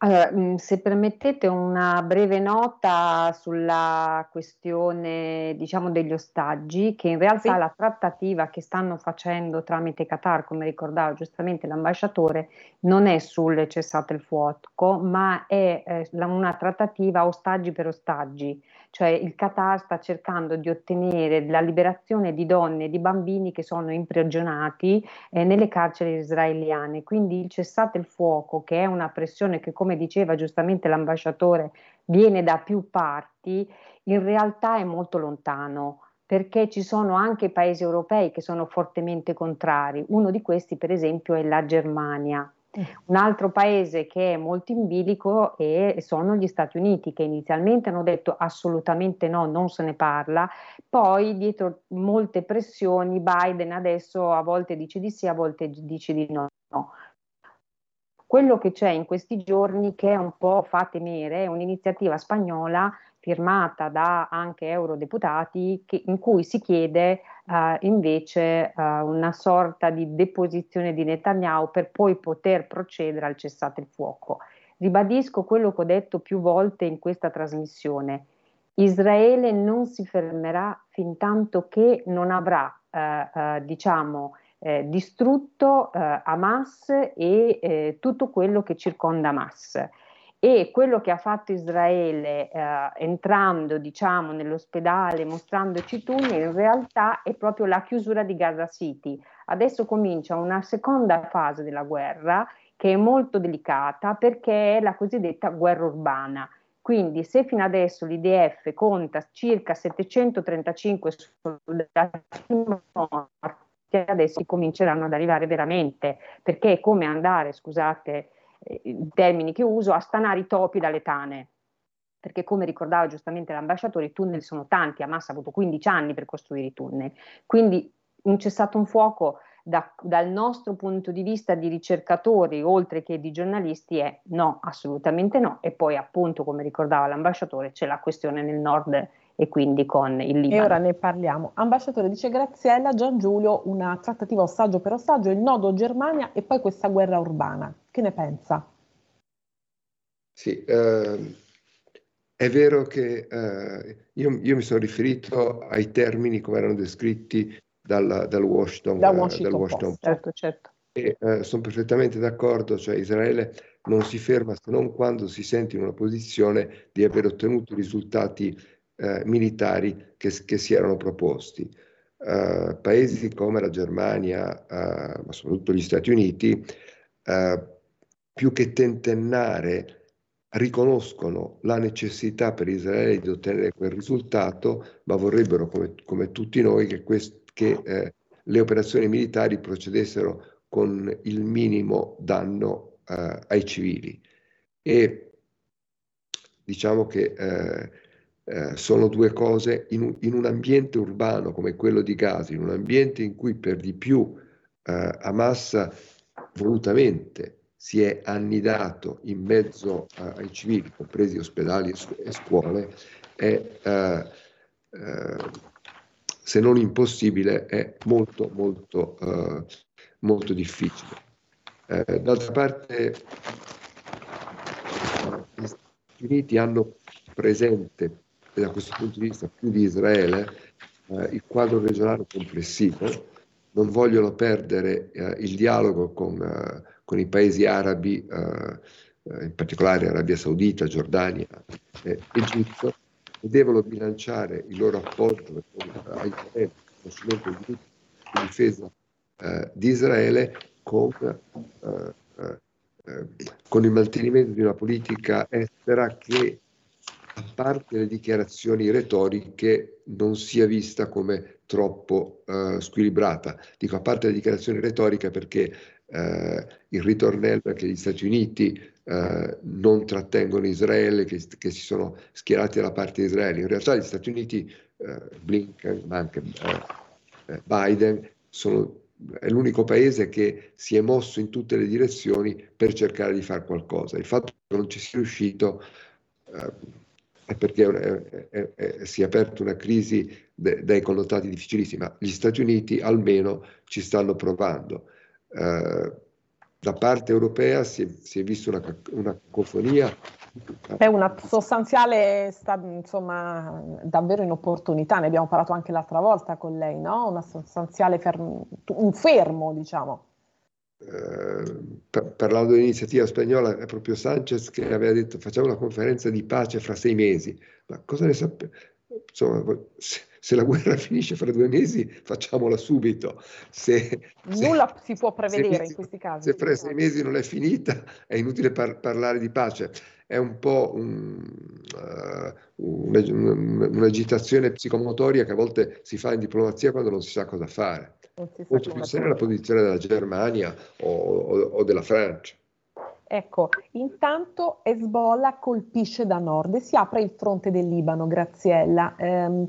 allora, mm, se permettete una breve nota sulla questione, diciamo, degli ostaggi, che in realtà sì. la trattativa che stanno facendo tramite Qatar, come ricordava giustamente l'ambasciatore, non è sul cessato il fuoco, ma è eh, una trattativa ostaggi per ostaggi cioè il Qatar sta cercando di ottenere la liberazione di donne e di bambini che sono imprigionati eh, nelle carceri israeliane. Quindi il cessate il fuoco, che è una pressione che, come diceva giustamente l'ambasciatore, viene da più parti, in realtà è molto lontano perché ci sono anche paesi europei che sono fortemente contrari. Uno di questi, per esempio, è la Germania. Un altro paese che è molto in bilico è, sono gli Stati Uniti, che inizialmente hanno detto assolutamente no, non se ne parla, poi dietro molte pressioni Biden adesso a volte dice di sì, a volte dice di no. no. Quello che c'è in questi giorni, che è un po' fa temere, è un'iniziativa spagnola firmata da anche eurodeputati che, in cui si chiede uh, invece uh, una sorta di deposizione di Netanyahu per poi poter procedere al cessate il fuoco. Ribadisco quello che ho detto più volte in questa trasmissione. Israele non si fermerà fin tanto che non avrà, uh, diciamo, eh, distrutto Hamas e eh, tutto quello che circonda Hamas e quello che ha fatto Israele eh, entrando diciamo nell'ospedale mostrandoci tunnel in realtà è proprio la chiusura di Gaza City. Adesso comincia una seconda fase della guerra che è molto delicata perché è la cosiddetta guerra urbana. Quindi se fino adesso l'IDF conta circa 735 soldati morti adesso cominceranno ad arrivare veramente. Perché è come andare scusate i termini che uso, a stanare i topi dalle tane. Perché come ricordava giustamente l'ambasciatore, i tunnel sono tanti, Hamas ha avuto 15 anni per costruire i tunnel. Quindi un cessato un fuoco da, dal nostro punto di vista di ricercatori, oltre che di giornalisti, è no, assolutamente no. E poi appunto, come ricordava l'ambasciatore, c'è la questione nel nord e quindi con il Libano. E ora ne parliamo. Ambasciatore dice Graziella, Gian Giulio, una trattativa ostaggio per ostaggio, il nodo Germania e poi questa guerra urbana. Che ne pensa? Sì, eh, è vero che eh, io, io, mi sono riferito ai termini come erano descritti dal, dal Washington, da Washington, dal Washington Post. Certo, certo. E eh, sono perfettamente d'accordo, cioè Israele non si ferma se non quando si sente in una posizione di aver ottenuto risultati eh, militari che, che, si erano proposti. Uh, paesi come la Germania, uh, ma soprattutto gli Stati Uniti, uh, più che tentennare, riconoscono la necessità per Israele di ottenere quel risultato, ma vorrebbero, come, come tutti noi, che, quest- che eh, le operazioni militari procedessero con il minimo danno ai civili. E diciamo che eh, eh, sono due cose in un, in un, ambiente urbano come quello di Gaza, in un ambiente in cui per di più eh, Hamas volutamente si è annidato in mezzo a, ai civili, compresi ospedali e, scuole, è, eh, eh, se non impossibile, è molto, molto, eh, molto difficile. Eh, d'altra parte, gli Stati Uniti hanno presente e da questo punto di vista più di Israele, eh, il quadro regionale complessivo, non vogliono perdere eh, il dialogo con, eh, con, i paesi arabi, eh, eh, in particolare Arabia Saudita, Giordania e Egitto, e devono bilanciare il loro appoggio a Israele, di difesa di Israele con eh, con il mantenimento di una politica estera che, a parte le dichiarazioni retoriche, non sia vista come troppo eh, squilibrata. Dico a parte le dichiarazioni retoriche perché eh, il ritornello è che gli Stati Uniti eh, non trattengono Israele, che, che, si sono schierati dalla parte di Israele. In realtà gli Stati Uniti, eh, Blinken, ma anche eh, eh, Biden, sono, è l'unico paese che si è mosso in tutte le direzioni per cercare di fare qualcosa. Il fatto che non ci sia riuscito è perché è, è, si è aperta una crisi de, dai connotati difficilissimi, ma gli Stati Uniti almeno ci stanno provando. Eh, da parte europea si si è vista una, una cacofonia. È una sostanziale, sta, insomma, davvero inopportunità, ne abbiamo parlato anche l'altra volta con lei, no? Una sostanziale, ferm- un fermo, diciamo. Eh, per, parlando dell'iniziativa spagnola, è proprio Sanchez che aveva detto facciamo una conferenza di pace fra sei mesi. Ma cosa ne sappiamo? Insomma, se, se, la guerra finisce fra due mesi, facciamola subito. Se, Nulla se, si può prevedere mesi, in questi casi. Se fra sei mesi non è finita, è inutile par- parlare di pace. È un po' un, uh, un'agitazione psicomotoria che a volte si fa in diplomazia quando non si sa cosa fare. Molto più seria la posizione della Germania o, o, o della Francia. Ecco, intanto Hezbollah colpisce da nord e si apre il fronte del Libano, Graziella. Eh,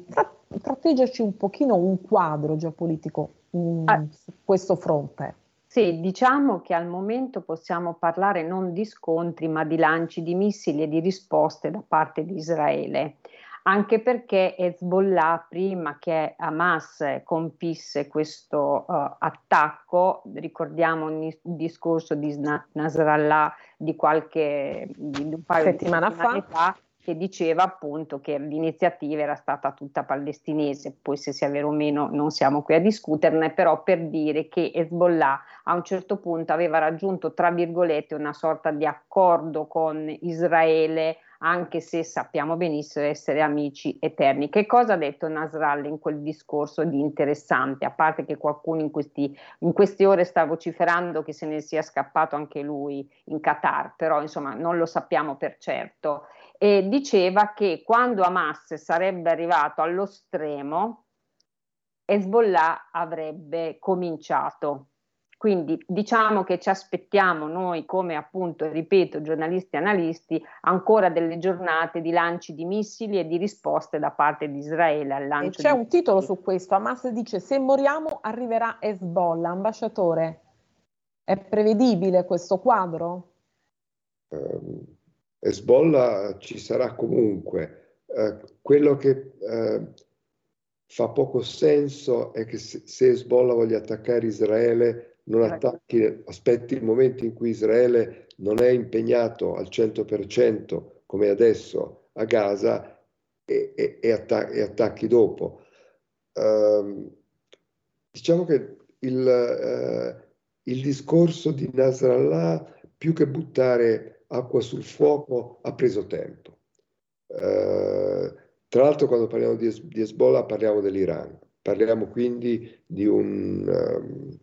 tratteggiaci un pochino un quadro geopolitico um, ah. su questo fronte. Sì, diciamo che al momento possiamo parlare non di scontri, ma di lanci di missili e di risposte da parte di Israele anche perché Hezbollah, prima che Hamas compisse questo uh, attacco, ricordiamo un discorso di Nasrallah di qualche di un paio settimana di settimane fa, fa che diceva appunto che l'iniziativa era stata tutta palestinese, poi se sia vero o meno non siamo qui a discuterne, però per dire che Hezbollah a un certo punto aveva raggiunto tra virgolette una sorta di accordo con Israele anche se sappiamo benissimo essere amici eterni. Che cosa ha detto Nasrallah in quel discorso di interessante? A parte che qualcuno in, questi, in queste ore sta vociferando che se ne sia scappato anche lui in Qatar, però insomma non lo sappiamo per certo. E diceva che quando Hamas sarebbe arrivato allo stremo, Hezbollah avrebbe cominciato quindi diciamo che ci aspettiamo noi come appunto, ripeto, giornalisti e analisti, ancora delle giornate di lanci di missili e di risposte da parte di Israele al lancio. E c'è un missili. titolo su questo, Hamas dice se moriamo arriverà Hezbollah, ambasciatore. È prevedibile questo quadro? Uh, Hezbollah ci sarà comunque. Uh, quello che uh, fa poco senso è che se, se Hezbollah voglia attaccare Israele non attacchi, aspetti il momento in cui Israele non è impegnato al 100% come adesso a Gaza e, e, e, attac- e attacchi dopo. Uh, diciamo che il, uh, il, discorso di Nasrallah, più che buttare acqua sul fuoco, ha preso tempo. Uh, tra l'altro quando parliamo di, di Hezbollah parliamo dell'Iran, parliamo quindi di un... Um,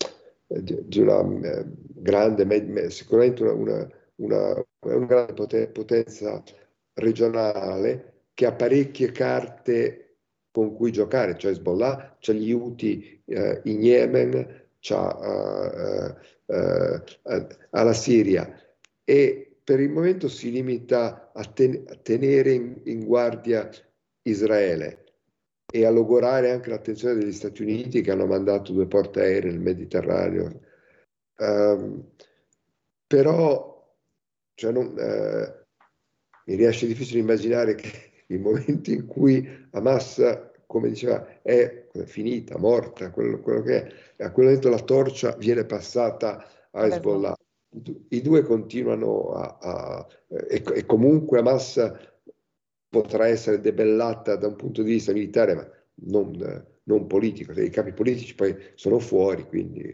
di una eh, grande, sicuramente una, una, una, grande potenza regionale che ha parecchie carte con cui giocare, cioè Hezbollah, c'è gli Houthi eh, in Yemen, uh, uh, uh, alla Siria. E per il momento si limita a, ten- a tenere in, in guardia Israele e a logorare anche l'attenzione degli Stati Uniti che hanno mandato due portaerei nel Mediterraneo. Um, però cioè non, uh, mi riesce difficile immaginare che il momento in cui Hamas, come diceva, è finita, morta, quello, quello che è, a quel momento la torcia viene passata a Hezbollah. I due continuano a, a e, e comunque Hamas potrà essere debellata da un punto di vista militare, ma non, non politico. I capi politici poi sono fuori, quindi...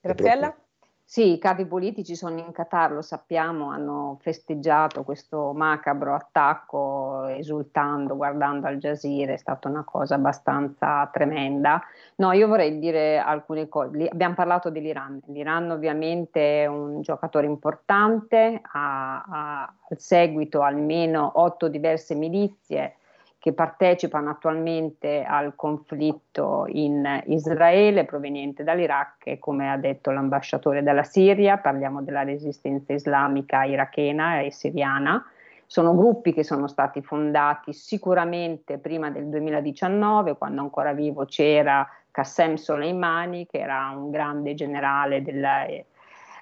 Graziella? Sì, i capi politici sono in Qatar, lo sappiamo, hanno festeggiato questo macabro attacco esultando, guardando Al Jazeera, è stata una cosa abbastanza tremenda. No, io vorrei dire alcune cose. Abbiamo parlato dell'Iran. L'Iran ovviamente è un giocatore importante, ha, ha al seguito almeno otto diverse milizie che partecipano attualmente al conflitto in Israele proveniente dall'Iraq e come ha detto l'ambasciatore della Siria, parliamo della resistenza islamica irachena e siriana. Sono gruppi che sono stati fondati sicuramente prima del 2019, quando ancora vivo c'era Qassem Soleimani, che era un grande generale della,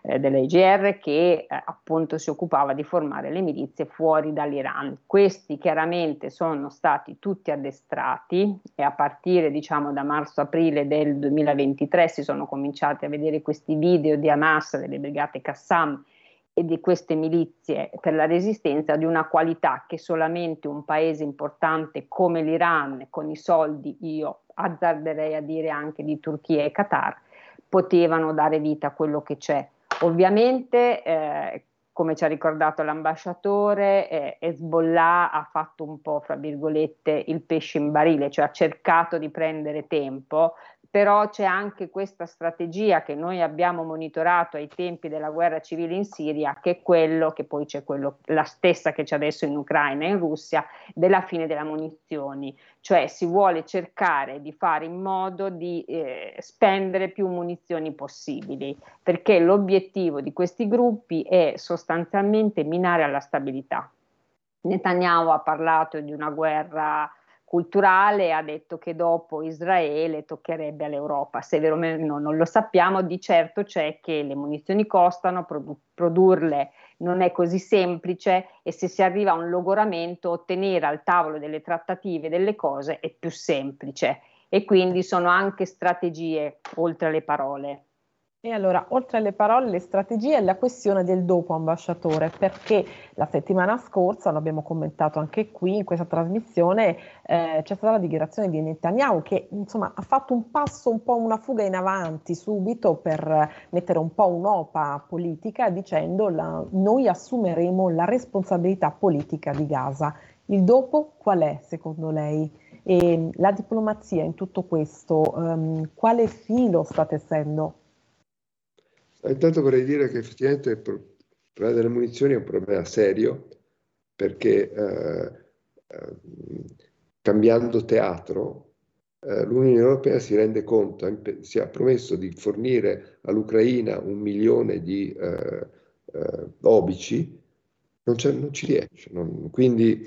eh, dell'EGR che eh, appunto si occupava di formare le milizie fuori dall'Iran. Questi chiaramente sono stati tutti addestrati e a partire diciamo da marzo-aprile del 2023 si sono cominciati a vedere questi video di Hamas, delle brigate Qassam e di queste milizie per la resistenza di una qualità che solamente un paese importante come l'Iran, con i soldi, io azzarderei a dire anche di Turchia e Qatar, potevano dare vita a quello che c'è Ovviamente, eh, come ci ha ricordato l'ambasciatore, eh, Hezbollah ha fatto un po', fra virgolette, il pesce in barile, cioè ha cercato di prendere tempo però c'è anche questa strategia che noi abbiamo monitorato ai tempi della guerra civile in Siria, che è quello che poi c'è quello, la stessa che c'è adesso in Ucraina e in Russia, della fine delle munizioni, cioè si vuole cercare di fare in modo di eh, spendere più munizioni possibili, perché l'obiettivo di questi gruppi è sostanzialmente minare la stabilità. Netanyahu ha parlato di una guerra culturale ha detto che dopo Israele toccherebbe all'Europa. Se vero o meno non lo sappiamo, di certo c'è che le munizioni costano, produ- produrle non è così semplice e se si arriva a un logoramento ottenere al tavolo delle trattative delle cose è più semplice e quindi sono anche strategie oltre alle parole. E allora, oltre alle parole, le strategie, la questione del dopo ambasciatore, perché la settimana scorsa, l'abbiamo commentato anche qui in questa trasmissione, eh, c'è stata la dichiarazione di Netanyahu che insomma ha fatto un passo, un po' una fuga in avanti subito per mettere un po' un'opa politica dicendo la, noi assumeremo la responsabilità politica di Gaza. Il dopo qual è secondo lei? E la diplomazia in tutto questo, um, quale filo sta tessendo? Intanto vorrei dire che effettivamente il problema delle munizioni è un problema serio perché eh, eh, cambiando teatro eh, l'Unione Europea si rende conto, si è promesso di fornire all'Ucraina un milione di eh, eh, obici, non, non, ci riesce. Non, quindi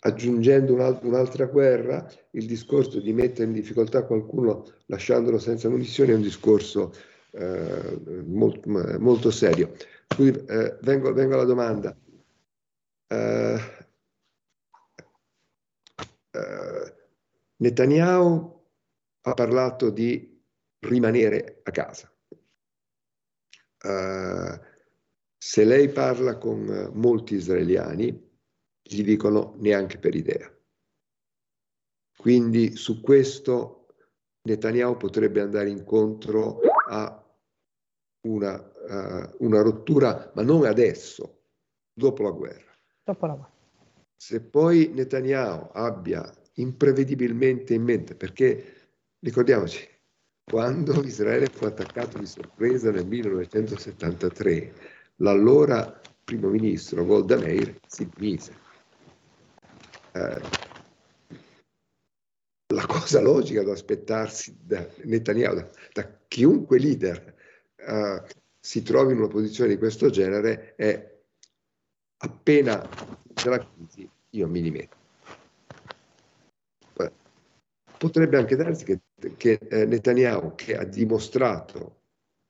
aggiungendo un'alt- un'altra guerra, il discorso di mettere in difficoltà qualcuno lasciandolo senza munizioni è un discorso eh, molto, molto, serio. Scusi, eh, vengo, vengo, alla domanda. Eh, eh, Netanyahu ha parlato di rimanere a casa. Uh, se lei parla con molti israeliani, gli dicono neanche per idea. Quindi su questo Netanyahu potrebbe andare incontro a una, uh, una rottura, ma non adesso, dopo la guerra. Dopo la guerra. Se poi Netanyahu abbia imprevedibilmente in mente, perché ricordiamoci, quando Israele fu attaccato di sorpresa nel 1973, l'allora primo ministro Golda Meir si dimise. Eh, la cosa logica da aspettarsi da Netanyahu, da, da chiunque leader uh, si trovi in una posizione di questo genere è appena la crisi io mi dimetto. Potrebbe anche darsi che, che eh, Netanyahu, che ha dimostrato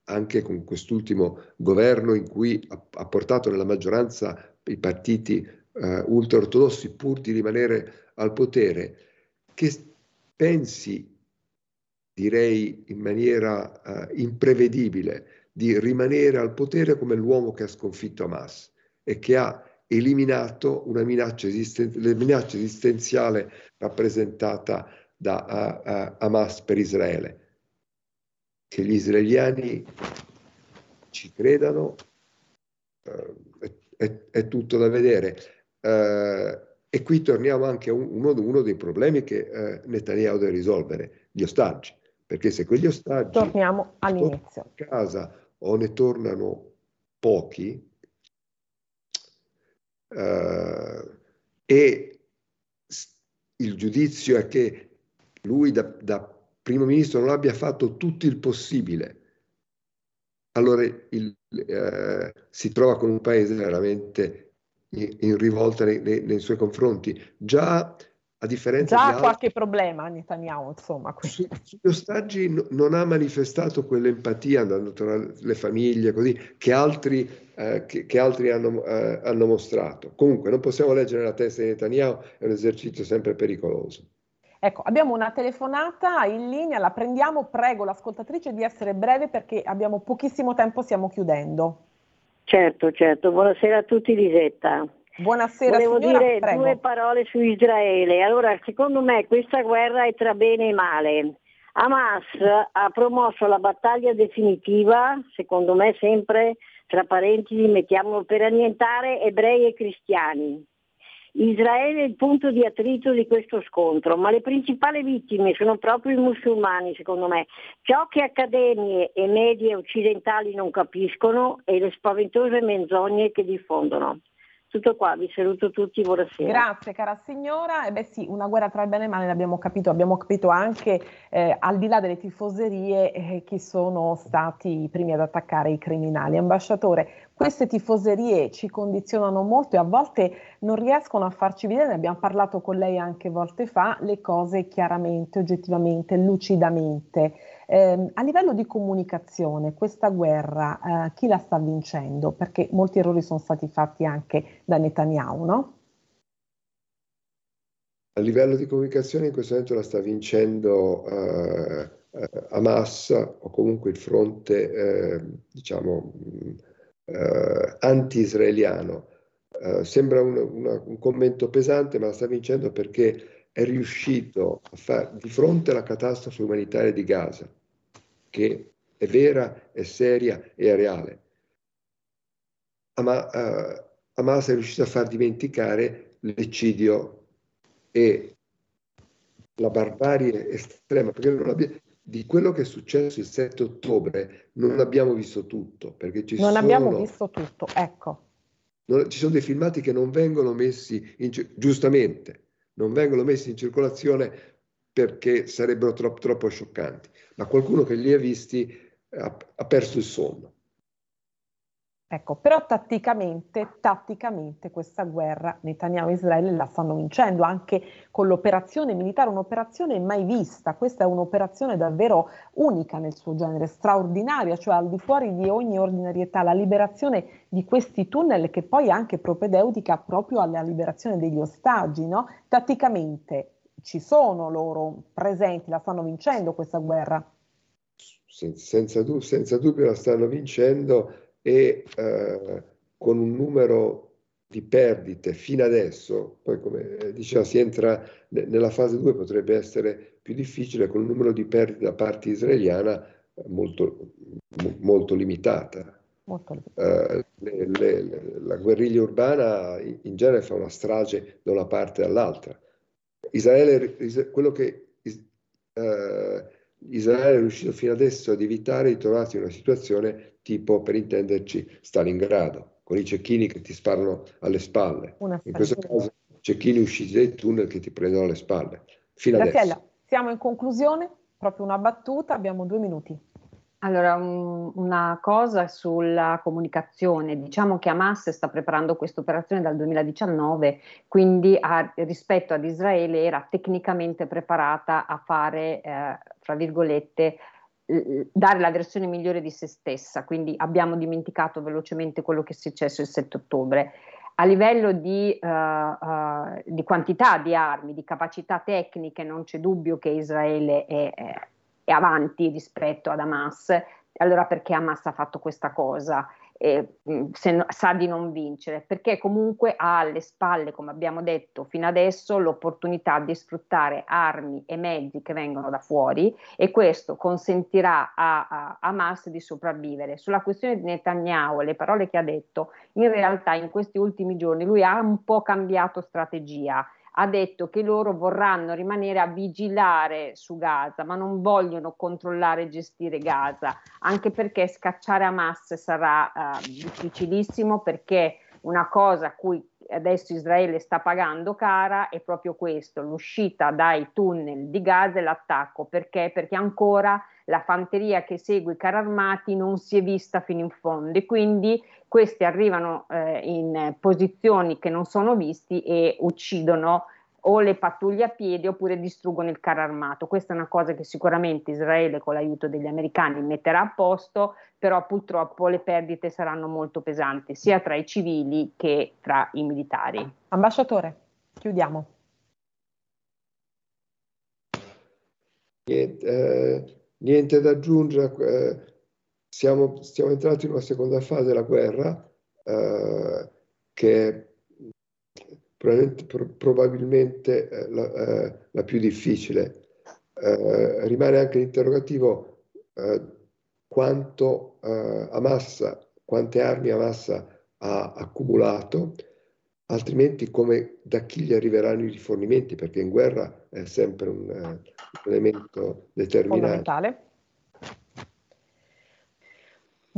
anche con quest'ultimo governo in cui ha, ha portato nella maggioranza i partiti eh, ultraortodossi pur di rimanere al potere, che pensi direi in maniera uh, imprevedibile, di rimanere al potere come l'uomo che ha sconfitto Hamas e che ha eliminato una minaccia, esisten- minaccia esistenziale rappresentata da uh, uh, Hamas per Israele. che gli israeliani ci credano eh, è, è, è, tutto da vedere. E qui torniamo anche a uno, uno dei problemi che eh, Netanyahu deve risolvere, gli ostaggi. Perché se quegli ostaggi torniamo all'inizio. a casa o ne tornano pochi eh, e il giudizio è che lui da, da primo ministro non abbia fatto tutto il possibile, allora il, eh, si trova con un paese veramente in, in rivolta nei, nei, nei, suoi confronti. Già a differenza Già di altri, qualche problema Netanyahu, insomma. Su, sugli ostaggi no, non ha manifestato quell'empatia andando tra le famiglie, così, che altri, eh, che, che altri hanno, eh, hanno, mostrato. Comunque, non possiamo leggere la testa di Netanyahu, è un esercizio sempre pericoloso. Ecco, abbiamo una telefonata in linea, la prendiamo, prego l'ascoltatrice di essere breve perché abbiamo pochissimo tempo, stiamo chiudendo. Certo, certo, buonasera a tutti Lisetta. Buonasera Volevo signora, dire prego. due parole su Israele. Allora, secondo me questa guerra è tra bene e male. Hamas ha promosso la battaglia definitiva, secondo me sempre, tra parentesi mettiamolo per annientare ebrei e cristiani. Israele è il punto di attrito di questo scontro, ma le principali vittime sono proprio i musulmani, secondo me. Ciò che accademie e medie occidentali non capiscono e le spaventose menzogne che diffondono. Tutto qua, vi saluto tutti, buonasera. Grazie cara signora. E beh sì, una guerra tra il bene e il male l'abbiamo capito, abbiamo capito anche eh, al di là delle tifoserie eh, chi sono stati i primi ad attaccare i criminali. Ambasciatore, queste tifoserie ci condizionano molto e a volte non riescono a farci vedere, ne abbiamo parlato con lei anche volte fa, le cose chiaramente, oggettivamente, lucidamente. Eh, a livello di comunicazione, questa guerra eh, chi la sta vincendo? Perché molti errori sono stati fatti anche da Netanyahu, no? A livello di comunicazione in questo momento la sta vincendo eh, eh Hamas o comunque il fronte, eh, diciamo, eh, anti-israeliano. sembra un, una, un commento pesante, ma sta vincendo perché è riuscito a fare di fronte alla catastrofe umanitaria di Gaza, che è vera, è seria e è reale. Ama, uh, Hamas è riuscito a far dimenticare l'eccidio e la barbarie estrema, perché abbia, di quello che è successo il 7 ottobre non abbiamo visto tutto. Perché ci non sono, abbiamo visto tutto, ecco. Non, ci sono dei filmati che non vengono messi, in, giustamente, non vengono messi in circolazione perché sarebbero troppo, troppo scioccanti, ma qualcuno che li ha visti ha, ha perso il sonno. Ecco, però tatticamente, tatticamente questa guerra Netanyahu e Israele la stanno vincendo anche con l'operazione militare, un'operazione mai vista, questa è un'operazione davvero unica nel suo genere, straordinaria, cioè al di fuori di ogni ordinarietà, la liberazione di questi tunnel che poi è anche propedeutica proprio alla liberazione degli ostaggi, no? Tatticamente ci sono loro presenti, la stanno vincendo questa guerra? Senza, senza, senza dubbio la stanno vincendo e eh, con un numero di perdite fino adesso, poi come diceva si entra ne- nella fase 2 potrebbe essere più difficile con un numero di perdite da parte israeliana molto, molto limitata. Molto limitata. Uh, le, le, la guerriglia urbana in, in genere fa una strage da una parte all'altra Israele, quello che uh, Israele è riuscito fino adesso ad evitare di trovarsi in una situazione tipo, per intenderci, Stalingrado, con i cecchini che ti sparano alle spalle. in questo caso, cecchini usciti dai tunnel che ti prendono alle spalle. Fino Graziella, adesso. siamo in conclusione, proprio una battuta, abbiamo due minuti. Allora, un, una cosa sulla comunicazione. Diciamo che Hamas sta preparando questa operazione dal 2019, quindi a, rispetto ad Israele era tecnicamente preparata a fare, eh, fra virgolette, dare la versione migliore di se stessa. Quindi abbiamo dimenticato velocemente quello che è successo il 7 ottobre. A livello di, uh, uh, di quantità di armi, di capacità tecniche, non c'è dubbio che Israele è, è è avanti rispetto ad Hamas. Allora perché Hamas ha fatto questa cosa? Eh, se, sa di non vincere, perché comunque ha alle spalle, come abbiamo detto fino adesso, l'opportunità di sfruttare armi e mezzi che vengono da fuori e questo consentirà a, a Hamas di sopravvivere. Sulla questione di Netanyahu, le parole che ha detto, in realtà in questi ultimi giorni lui ha un po' cambiato strategia ha detto che loro vorranno rimanere a vigilare su Gaza, ma non vogliono controllare e gestire Gaza, anche perché scacciare Hamas sarà uh, difficilissimo perché una cosa a cui adesso Israele sta pagando cara è proprio questo, l'uscita dai tunnel di Gaza e l'attacco. Perché? Perché ancora la fanteria che segue i carri armati non si è vista fino in fondo e quindi questi arrivano eh, in posizioni che non sono visti e uccidono o le pattuglie a piedi oppure distruggono il carro armato. Questa è una cosa che sicuramente Israele con l'aiuto degli americani metterà a posto, però purtroppo le perdite saranno molto pesanti sia tra i civili che tra i militari. Ambasciatore, chiudiamo. Niente, eh, niente da aggiungere, eh, siamo, siamo, entrati in una seconda fase della guerra eh, che probabilmente, probabilmente eh, la, eh, la, più difficile. Eh, rimane anche l'interrogativo eh, quanto eh, Hamas, quante armi Hamas ha accumulato, altrimenti come, da chi gli arriveranno i rifornimenti, perché in guerra è sempre un, un elemento determinante. Fondamentale.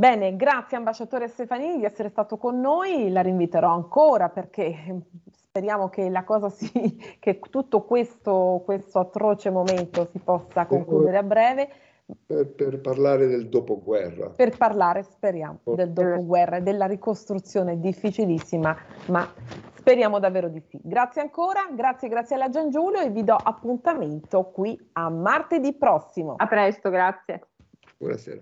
Bene, grazie ambasciatore Stefanini di essere stato con noi, la rinviterò ancora perché speriamo che la cosa si, che tutto questo, questo atroce momento si possa concludere a breve. Per, per, parlare del dopoguerra. Per parlare, speriamo, del dopoguerra e della ricostruzione difficilissima, ma speriamo davvero di sì. Grazie ancora, grazie, grazie alla Gian Giulio e vi do appuntamento qui a martedì prossimo. A presto, grazie. Buonasera.